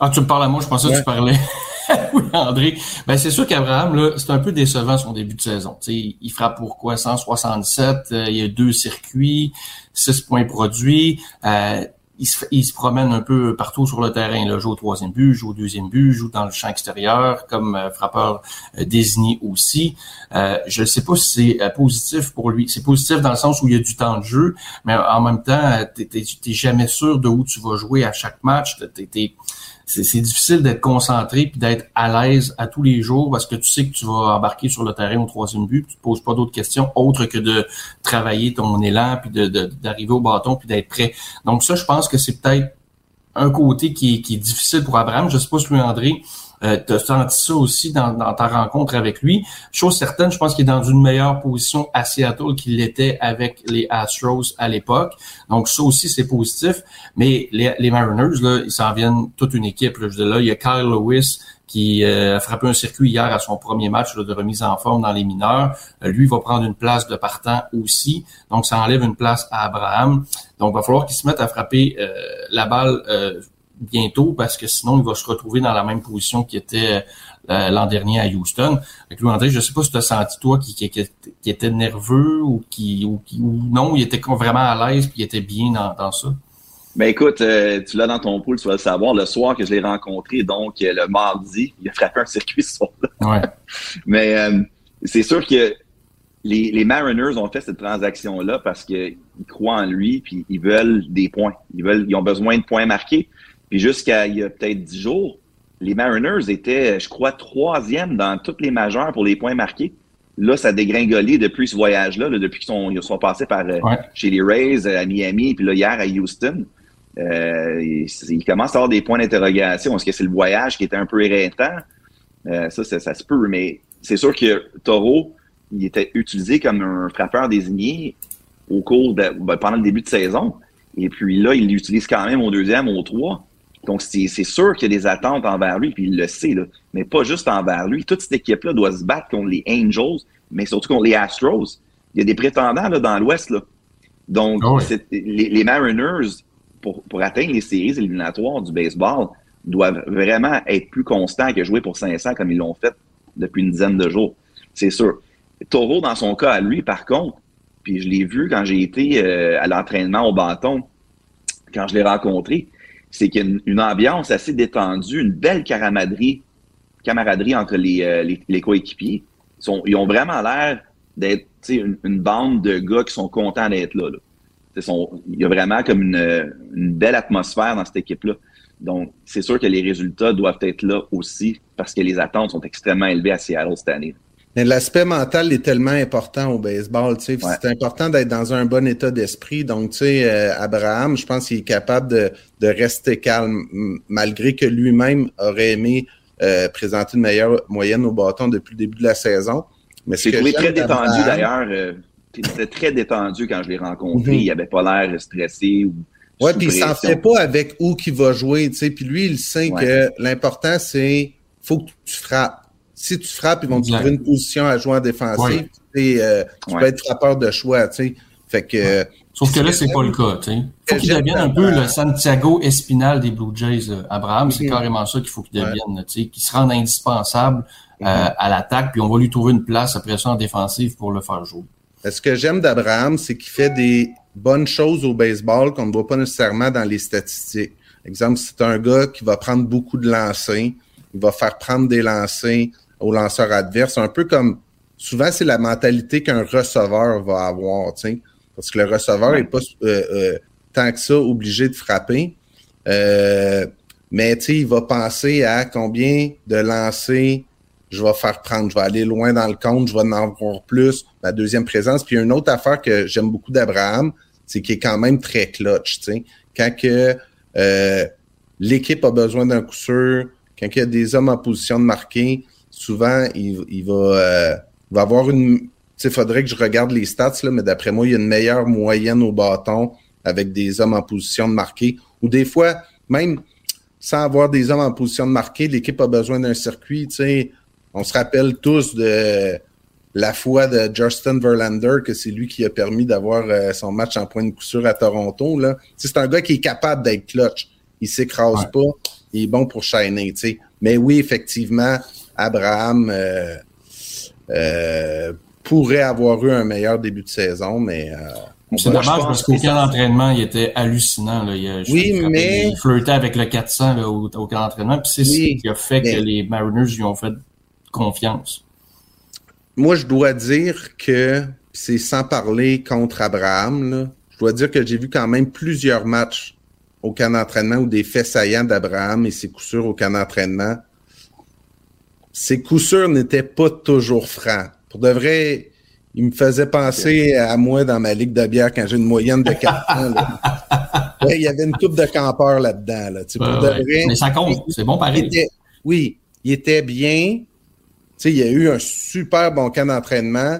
Ah, tu me parles à moi, je pensais que tu parlais. oui, André. Ben, c'est sûr qu'Abraham, c'est un peu décevant son début de saison. il frappe pour quoi? 167, il y a deux circuits, 6 points produits. Euh, il se, promène un peu partout sur le terrain. Il joue au troisième but, joue au deuxième but, joue dans le champ extérieur comme euh, frappeur euh, désigné aussi. Euh, je ne sais pas si c'est positif pour lui. C'est positif dans le sens où il y a du temps de jeu, mais en même temps, tu n'es jamais sûr de où tu vas jouer à chaque match. T'es, c'est difficile d'être concentré puis d'être à l'aise à tous les jours parce que tu sais que tu vas embarquer sur le terrain au troisième but, puis tu te poses pas d'autres questions autres que de travailler ton élan puis d'arriver de, au bâton puis d'être prêt. Donc ça, je pense que c'est peut-être un côté qui, qui, est difficile pour Abraham. Je sais pas si lui, André, euh, tu as senti ça aussi dans, ta rencontre avec lui. Chose certaine, je pense qu'il est dans une meilleure position à Seattle qu'il l'était avec les Astros à l'époque. Donc ça aussi, c'est positif. Mais les, Mariners, là, ils s'en viennent toute une équipe. Là. Je là, il y a Kyle Lewis qui euh, a frappé un circuit hier à son premier match de remise en forme dans les mineurs. Euh, lui, va prendre une place de partant aussi. Donc, ça enlève une place à Abraham. Donc, il va falloir qu'il se mette à frapper la balle bientôt parce que sinon il va se retrouver dans la même position qu'il était euh, l'an dernier à Houston. Avec lui, André, je sais pas si tu as senti toi qui, qui, était nerveux ou qui ou, non, il était vraiment à l'aise puis il était bien dans, ça. Ben écoute, euh, tu l'as dans ton pool, tu vas le savoir. Le soir que je l'ai rencontré, donc euh, le mardi, il a frappé un circuit soir-là. Ouais. Mais c'est sûr que les, les, Mariners ont fait cette transaction-là parce qu'ils croient en lui puis ils veulent des points. Ils veulent, ils ont besoin de points marqués. Puis jusqu'à il y a peut-être dix jours, les Mariners étaient, je crois, troisième dans toutes les majeures pour les points marqués. Là, ça a dégringolé depuis ce voyage-là, depuis qu'ils sont, sont passés par euh, chez les Rays à Miami, puis là, hier à Houston. Euh, ils commencent à avoir des points d'interrogation. Est-ce que c'est le voyage qui était un peu éreintant? Euh, ça, ça, se peut, mais c'est sûr que Taureau, il était utilisé comme un frappeur désigné au cours de, ben, pendant le début de saison. Et puis là, il l'utilise quand même au deuxième, au trois. Donc, c'est sûr qu'il y a des attentes envers lui, puis il le sait, là. mais pas juste envers lui. Toute cette équipe-là doit se battre contre les Angels, mais surtout contre les Astros. Il y a des prétendants là, dans l'Ouest. Là. Donc, ah les, Mariners, pour, pour atteindre les séries éliminatoires du baseball, doivent vraiment être plus constants que jouer pour 500 comme ils l'ont fait depuis une dizaine de jours. C'est sûr. Taureau, dans son cas à lui, par contre, puis je l'ai vu quand j'ai été euh, à l'entraînement au bâton, quand je l'ai rencontré, c'est qu'il y a une, ambiance assez détendue, une belle camaraderie, camaraderie entre les, euh, coéquipiers. Ils, ont vraiment l'air d'être une, bande de gars qui sont contents d'être là. il y a vraiment comme une belle atmosphère dans cette équipe-là. Donc, c'est sûr que les résultats doivent être là aussi parce que les attentes sont extrêmement élevées à Seattle cette année. L'aspect mental est tellement important au baseball. Tu sais, C'est important d'être dans un bon état d'esprit. Donc, tu sais, euh, Abraham, je pense qu'il est capable de, de, rester calme, malgré que lui-même aurait aimé euh, présenter une meilleure moyenne au bâton depuis le début de la saison. Mais c'est très détendu d'ailleurs. Euh, il était très détendu quand je l'ai rencontré. Mhm. Il avait pas l'air stressé ou Ouais, puis il s'en fait pas avec où qui va jouer, tu sais. Puis lui, il sait que l'important, c'est faut que tu frappes. Si tu frappes, ils vont te trouver une position à jouer en défensive. Euh, tu peux être frappeur de choix, tu sais. Fait que. Sauf que là, c'est pas le cas, tu sais. Faut qu'il devienne un peu le Santiago Espinal des Blue Jays, euh, Abraham. C'est carrément ça qu'il faut qu'il devienne, tu sais, qu'il se rende indispensable euh, mm-hmm. à l'attaque, puis on va lui trouver une place après ça en défensive pour le faire jouer. Ce que j'aime d'Abraham, c'est qu'il fait des bonnes choses au baseball qu'on ne voit pas nécessairement dans les statistiques. Exemple, c'est un gars qui va prendre beaucoup de lancers, il va faire prendre des lancers aux lanceurs adverses, un peu comme souvent c'est la mentalité qu'un receveur va avoir, tu sais, parce que le receveur n'est pas euh, euh, tant que ça obligé de frapper. Euh, mais tu sais, il va penser à combien de lancers je vais faire prendre, je vais aller loin dans le compte, je vais en avoir plus, ma deuxième présence. Puis une autre affaire que j'aime beaucoup d'Abraham, c'est qu'il est quand même très clutch. Tu sais. Quand que euh, l'équipe a besoin d'un coup sûr, quand il y a des hommes en position de marquer, souvent il, va, euh, va avoir une. Il faudrait que je regarde les stats, là, mais d'après moi, il y a une meilleure moyenne au bâton avec des hommes en position de marquer. Ou des fois, même sans avoir des hommes en position de marquer, l'équipe a besoin d'un circuit. Tu sais, on se rappelle tous de la foi de Justin Verlander, que c'est lui qui a permis d'avoir euh, son match en point de coup à Toronto. Là. C'est un gars qui est capable d'être clutch. Il s'écrase pas. Il est bon pour shiner. sais. Mais oui, effectivement, Abraham euh, euh, pourrait avoir eu un meilleur début de saison, mais c'est dommage parce qu'au camp d'entraînement, il était hallucinant. Là. Il, oui, mais... il flirtait avec le 400 là, au, camp d'entraînement. Puis c'est ce qui a fait que les Mariners lui ont fait confiance. Moi, je dois dire que c'est sans parler contre Abraham. Je dois dire que j'ai vu quand même plusieurs matchs au camp d'entraînement ou des faits saillants d'Abraham et ses coups sûrs au camp d'entraînement. Ses coups sûrs n'étaient pas toujours francs. Pour de vrai, il me faisait penser à moi dans ma ligue de bière quand j'ai une moyenne de 4 ans. il y avait une coupe de campeurs là-dedans. Mais ça compte, c'est bon pareil. oui, il était bien, sais, il y a eu un super bon camp d'entraînement,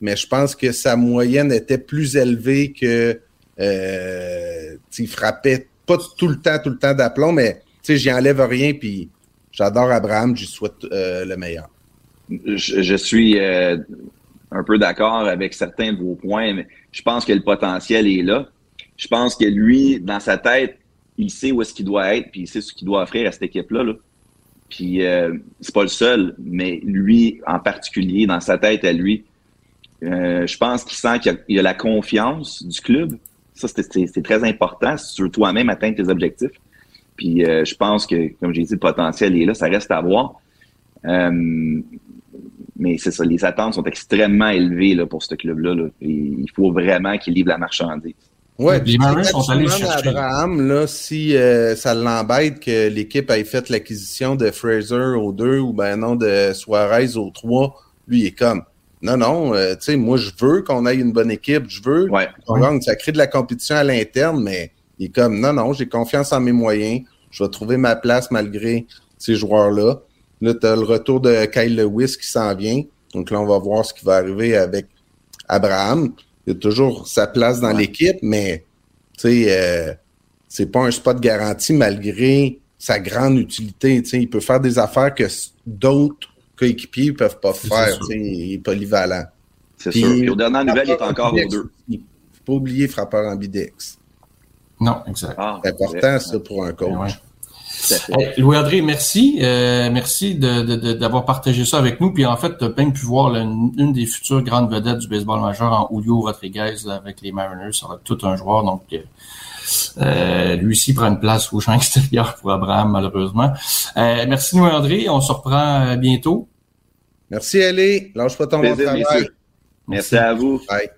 mais je pense que sa moyenne était plus élevée que euh, il frappait pas tout le temps, tout le temps d'aplomb, mais j'y enlève rien, puis j'adore Abraham, j'y souhaite euh, le meilleur. Je, suis euh, un peu d'accord avec certains de vos points, mais je pense que le potentiel est là. Je pense que lui, dans sa tête, il sait où est-ce qu'il doit être, puis il sait ce qu'il doit offrir à cette équipe-là. Là. Puis euh, c'est pas le seul, mais lui en particulier, dans sa tête à lui, je pense qu'il sent qu'il a la confiance du club. Ça, c'est très important sur toi-même atteindre tes objectifs. Puis euh, je pense que, comme j'ai dit, le potentiel est là, ça reste à voir. Euh, mais c'est ça, les attentes sont extrêmement élevées là, pour ce club-là. Là, il faut vraiment qu'il livre la marchandise. Ouais, les Mariners sont allés chercher. Abraham, là, si euh, ça l'embête que l'équipe ait fait l'acquisition de Fraser au 2 ou ben non de Suarez au 3, lui il est comme non, non, euh, tu sais, moi je veux qu'on ait une bonne équipe, je veux ouais. Ça crée de la compétition à l'interne, mais il est comme non, non, j'ai confiance en mes moyens, je vais trouver ma place malgré ces joueurs-là. Là, tu as le retour de Kyle Lewis qui s'en vient. Donc là, on va voir ce qui va arriver avec Abraham il a toujours sa place dans l'équipe, mais tu sais, euh, c'est pas un spot garanti malgré sa grande utilité. Tu sais, il peut faire des affaires que d'autres coéquipiers ne peuvent pas faire. Tu sais, il est polyvalent. C'est sûr. Puis, aux dernières nouvelles, il est encore aux deux. Il faut pas oublier frappeur ambidex. Non, exact. Ah, c'est important, ça, pour un coach. Louis-André, merci. Euh, merci d'avoir partagé ça avec nous. Puis en fait, tu as même pu voir une, des futures grandes vedettes du baseball majeur en Julio Rodriguez avec les Mariners. Ça va être tout un joueur. Donc, euh, euh lui aussi prend une place au champ extérieur pour Abraham, malheureusement. Euh, merci Louis-André. On se reprend bientôt. Merci, Ali. Lâche pas ton bon travail. Merci. merci à vous. Bye.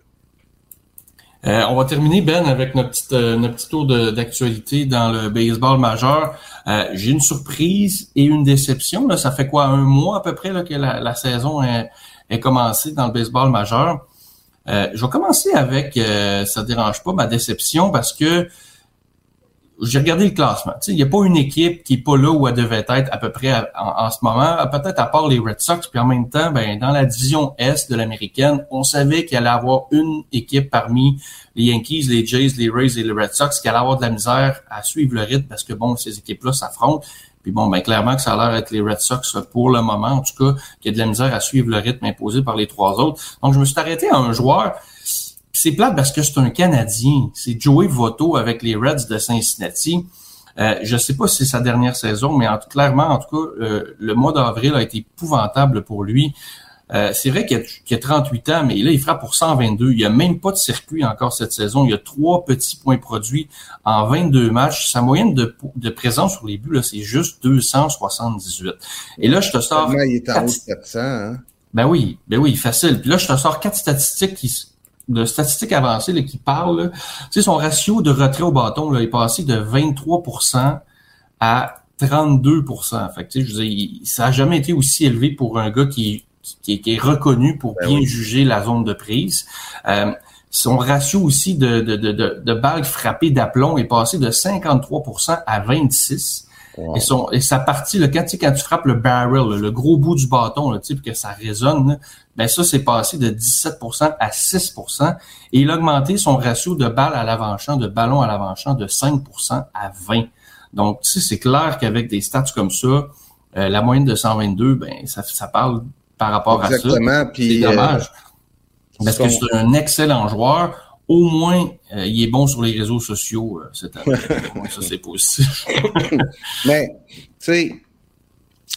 Euh, on va terminer, Ben, avec notre, petite, euh, notre petit tour d'actualité dans le baseball majeur. Euh, j'ai une surprise et une déception. Là. Ça fait quoi, un mois à peu près là, que la, la saison est, est, commencée dans le baseball majeur? je vais commencer avec, ça dérange pas, ma déception parce que j'ai regardé le classement. Il n'y a pas une équipe qui est pas là où elle devait être à peu près en, ce moment, peut-être à part les Red Sox. Puis en même temps, ben, dans la division Est de l'américaine, on savait qu'il allait avoir une équipe parmi les Yankees, les Jays, les Rays et les Red Sox qui allait avoir de la misère à suivre le rythme parce que bon, ces équipes-là s'affrontent. Puis bon, ben clairement que ça a l'air d'être les Red Sox pour le moment, en tout cas, qu'il y a de la misère à suivre le rythme imposé par les trois autres. Donc je me suis arrêté à un joueur c'est plate parce que c'est un Canadien. C'est Joey Votto avec les Reds de Cincinnati. Euh, je ne sais pas si c'est sa dernière saison, mais en, clairement, en tout cas, euh, le mois d'avril a été épouvantable pour lui. Euh, c'est vrai qu'il a, a, 38 ans, mais là, il frappe pour 122. Il n'y a même pas de circuit encore cette saison. Il y a trois petits points produits en 22 matchs. Sa moyenne de, de présence sur les buts, c'est juste 278. Et là, je te sors... Il est en haut de 400, hein? Ben oui, ben oui, facile. Puis là, je te sors quatre statistiques qui, de statistiques avancées là, qui parlent. Tu sais, son ratio de retrait au bâton là, est passé de 23% à 32% Fait que, tu sais, je veux dire, ça a jamais été aussi élevé pour un gars qui, qui, est reconnu pour ben bien juger la zone de prise. Euh, son ratio aussi de, de, de, de, balles frappées d'aplomb est passé de 53% à 26 et, son, et sa partie, le quand, tu, quand tu frappes le barrel, le gros bout du bâton, là, que ça résonne, ben ça, c'est passé de 17% à 6% Et il a augmenté son ratio de balles à l'avant-champ, de ballon à l'avant-champ de 5% à 20 Donc, tu sais, c'est clair qu'avec des stats comme ça, euh, la moyenne de 122, ben ça, ça parle par rapport à ça. C'est dommage. Euh, parce que c'est un excellent joueur au moins, euh, il est bon sur les réseaux sociaux euh, cette année. ça, c'est positif. Mais, tu sais,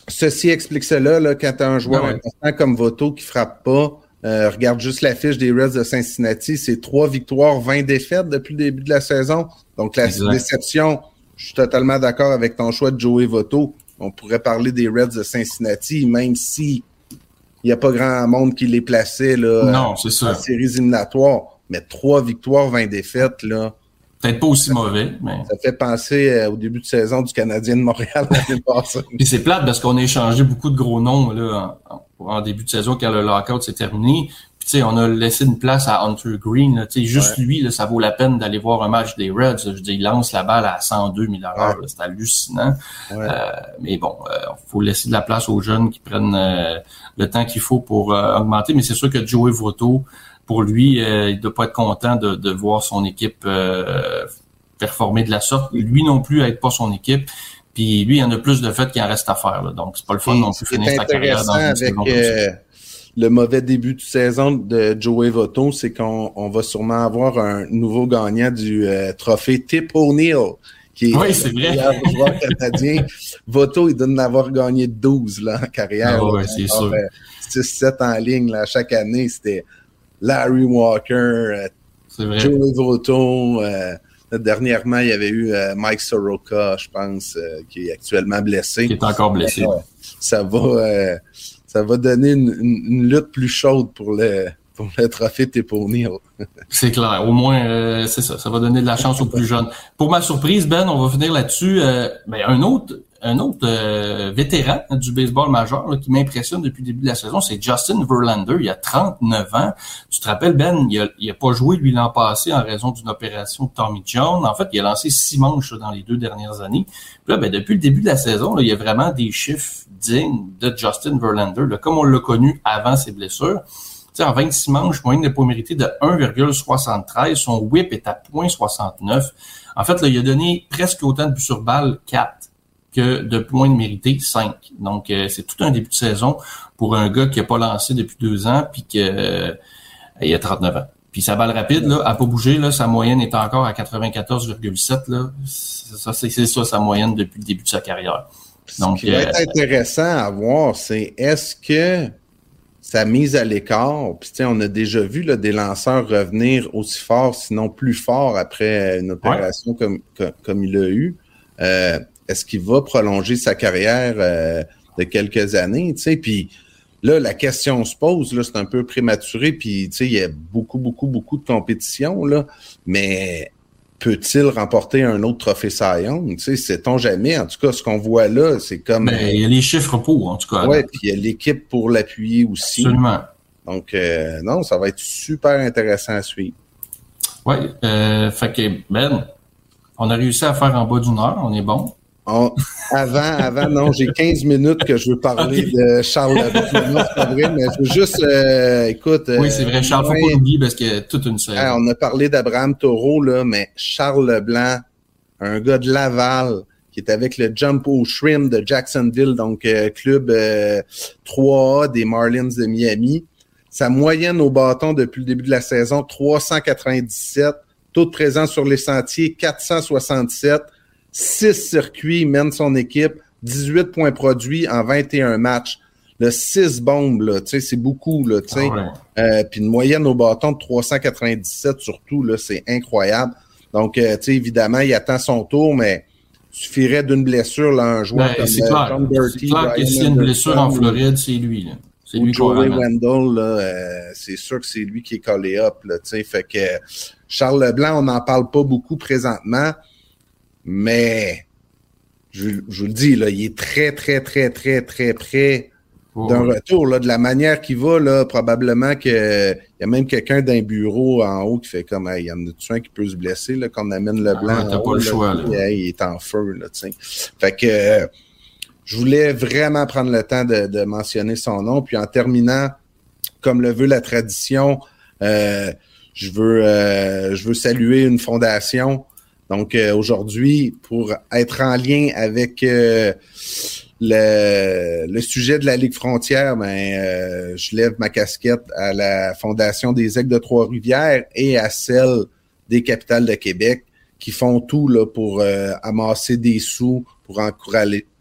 ceci explique cela, là, quand tu as un joueur ben important comme Voto qui frappe pas, euh, regarde juste l'affiche des Reds de Cincinnati, c'est trois victoires, 20 défaites depuis le début de la saison. Donc, la déception, je suis totalement d'accord avec ton choix de Joey Voto. On pourrait parler des Reds de Cincinnati, même si il n'y a pas grand monde qui les plaçait là, non, en séries éliminatoires. Mais trois victoires, 20 défaites, là. Peut-être pas aussi mauvais, mais. Ça fait penser euh, au début de saison du Canadien de Montréal l'année passée. Puis c'est plate parce qu'on a échangé beaucoup de gros noms là, en, début de saison quand le lockout s'est terminé. Puis tu sais, on a laissé une place à Hunter Green. Là, juste lui, là, ça vaut la peine d'aller voir un match des Reds. Je dis, il lance la balle à 102 000 heures. C'est hallucinant. Euh, mais bon, il euh, faut laisser de la place aux jeunes qui prennent le temps qu'il faut pour augmenter. Mais c'est sûr que Joey Voto pour lui, euh, il ne doit pas être content de, voir son équipe euh, performer de la sorte. Lui non plus être pas son équipe. Puis lui, il y en a plus de fait qu'il en reste à faire. Là. Donc, c'est pas le fun non plus finir sa carrière dans une avec, euh, le mauvais début de saison de Joey Votto, c'est qu'on va sûrement avoir un nouveau gagnant du trophée Tip O'Neill. Qui est oui, c'est vrai. joueur canadien. Voto, il donne d'avoir gagné 12 là, en carrière. Ah, oui, c'est sûr. 6-7 en ligne là, chaque année. C'était Larry Walker, euh, Joey Votto. Euh, dernièrement, il y avait eu euh, Mike Soroka, je pense, qui est actuellement blessé. Qui est encore blessé. ça va, ça va donner une, lutte plus chaude pour le, pour le trophée Teponil. c'est clair. Au moins, c'est ça. Ça va donner de la chance aux plus jeunes. Pour ma surprise, Ben, on va finir là-dessus. ben, un autre un autre euh, vétéran du baseball majeur qui m'impressionne depuis le début de la saison, c'est Justin Verlander. Il a 39 ans. Tu te rappelles, Ben, il a, a pas joué lui l'an passé en raison d'une opération de Tommy John. En fait, il a lancé six manches dans les deux dernières années. Puis là, ben, depuis le début de la saison, il y a vraiment des chiffres dignes de Justin Verlander, comme on l'a connu avant ses blessures. sais, en 26 manches, moyenne de pas mérité de 1,73. Son whip est à 0,69. En fait, là, il a donné presque autant de buts sur balle, 4 que de points de mérité 5. Donc, euh, c'est tout un début de saison pour un gars qui n'a pas lancé depuis deux ans, puis qu'il euh, a 39 ans. Puis sa balle rapide, là, a pas bougé, là, sa moyenne est encore à 94,7. Là. Ça, c'est, ça sa moyenne depuis le début de sa carrière. Donc, Ce qui va être euh, intéressant à voir, c'est est-ce que sa mise à l'écart, puis on a déjà vu là, des lanceurs revenir aussi fort, sinon plus fort après une opération comme, comme, il a eu. Euh, est-ce qu'il va prolonger sa carrière euh, de quelques années, tu sais, puis là, la question se pose, là, c'est un peu prématuré, puis, tu sais, il y a beaucoup, beaucoup, beaucoup de compétition, là, mais peut-il remporter un autre trophée Sion? Tu sais, sait-on jamais? En tout cas, ce qu'on voit là, c'est comme... Mais ben, il y a les chiffres pour, en tout cas. Oui, puis il y a l'équipe pour l'appuyer aussi. Absolument. Donc, euh, non, ça va être super intéressant à suivre. Oui, euh, fait que, Ben, On a réussi à faire en bas d'une heure, on est bon. Avant, avant, non, j'ai 15 minutes que je veux parler de Charles Leblanc. Non, c'est pas vrai, mais je veux juste, euh, écoute. oui, c'est vrai, Charles, faut pas l'oublier parce qu'il y a toute une série. on a parlé d'Abraham Taureau, là, mais Charles Leblanc, un gars de Laval, qui est avec le Jump au Shrimp de Jacksonville, donc euh, club 3A euh, des Marlins de Miami. Sa moyenne au bâton depuis le début de la saison, 397. Taux de présence sur les sentiers, 467. 6 circuits mène son équipe, 18 points produits en 21 matchs. Le 6 bombes, là, c'est beaucoup, là. Ah euh, puis une moyenne au bâton de 397 surtout, là, c'est incroyable. Donc, sais, évidemment, il attend son tour, mais suffirait d'une blessure, là, un joueur ben, comme C'est euh, clair, clair que s'il y a une blessure en Floride, c'est lui. Là. C'est lui Joey Wendell, là, euh, c'est sûr que c'est lui qui est collé up. Là, fait que Charles Leblanc, on n'en parle pas beaucoup présentement, mais je, je vous le dis, là, il est très, très, très, très, très près d'un retour. Là, de la manière qu'il va, là, probablement que il y a même quelqu'un d'un bureau en haut qui fait comme il y en a un qui peut se blesser là, quand on amène le blanc. Ah, pas le choix, il est en feu. Là, fait que je voulais vraiment prendre le temps de, mentionner son nom. Puis en terminant, comme le veut la tradition, euh, je veux euh, je veux saluer une fondation. Donc euh, aujourd'hui, pour être en lien avec le, le, sujet de la Ligue frontière, ben, euh, je lève ma casquette à la Fondation des Aigles de Trois-Rivières et à celle des capitales de Québec qui font tout là, pour euh, amasser des sous, pour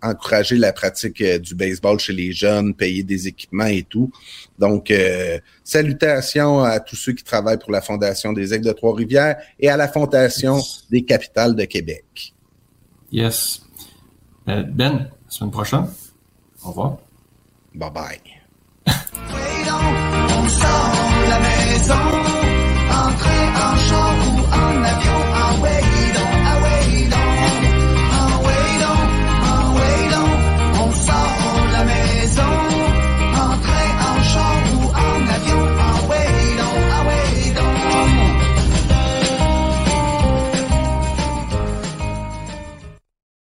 encourager, la pratique euh, du baseball chez les jeunes, payer des équipements et tout. Donc, euh, salutations à tous ceux qui travaillent pour la Fondation des Aigles de Trois-Rivières et à la Fondation des Capitales de Québec. Yes. Euh, ben, semaine prochaine. Au revoir. Bye bye. on la maison, en train, en ou en avion.